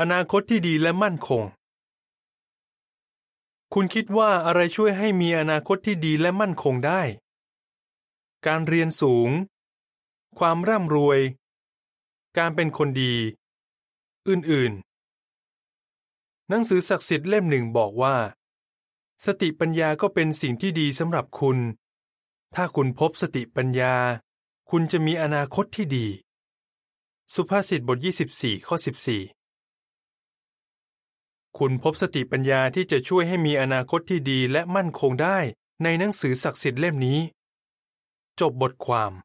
อนาคตที่ดีและมั่นคง คุณคิดว่าอะไรช่วยให้มีอนาคตที่ดีและมั่นคงได้ การเรียนสูง ความร่ำรวย การเป็นคนดี อื่นๆ หนังสือศักดิ์สิทธิ์เล่มหนึ่งบอกว่า สติปัญญาก็เป็นสิ่งที่ดีสำหรับคุณ ถ้าคุณพบสติปัญญา คุณจะมีอนาคตที่ดี สุภาษิตบท 24 ข้อ 14 คุณพบสติปัญญาที่จะช่วยให้มีอนาคตที่ดีและมั่นคงได้ในหนังสือศักดิ์สิทธิ์เล่มนี้ จบบทความ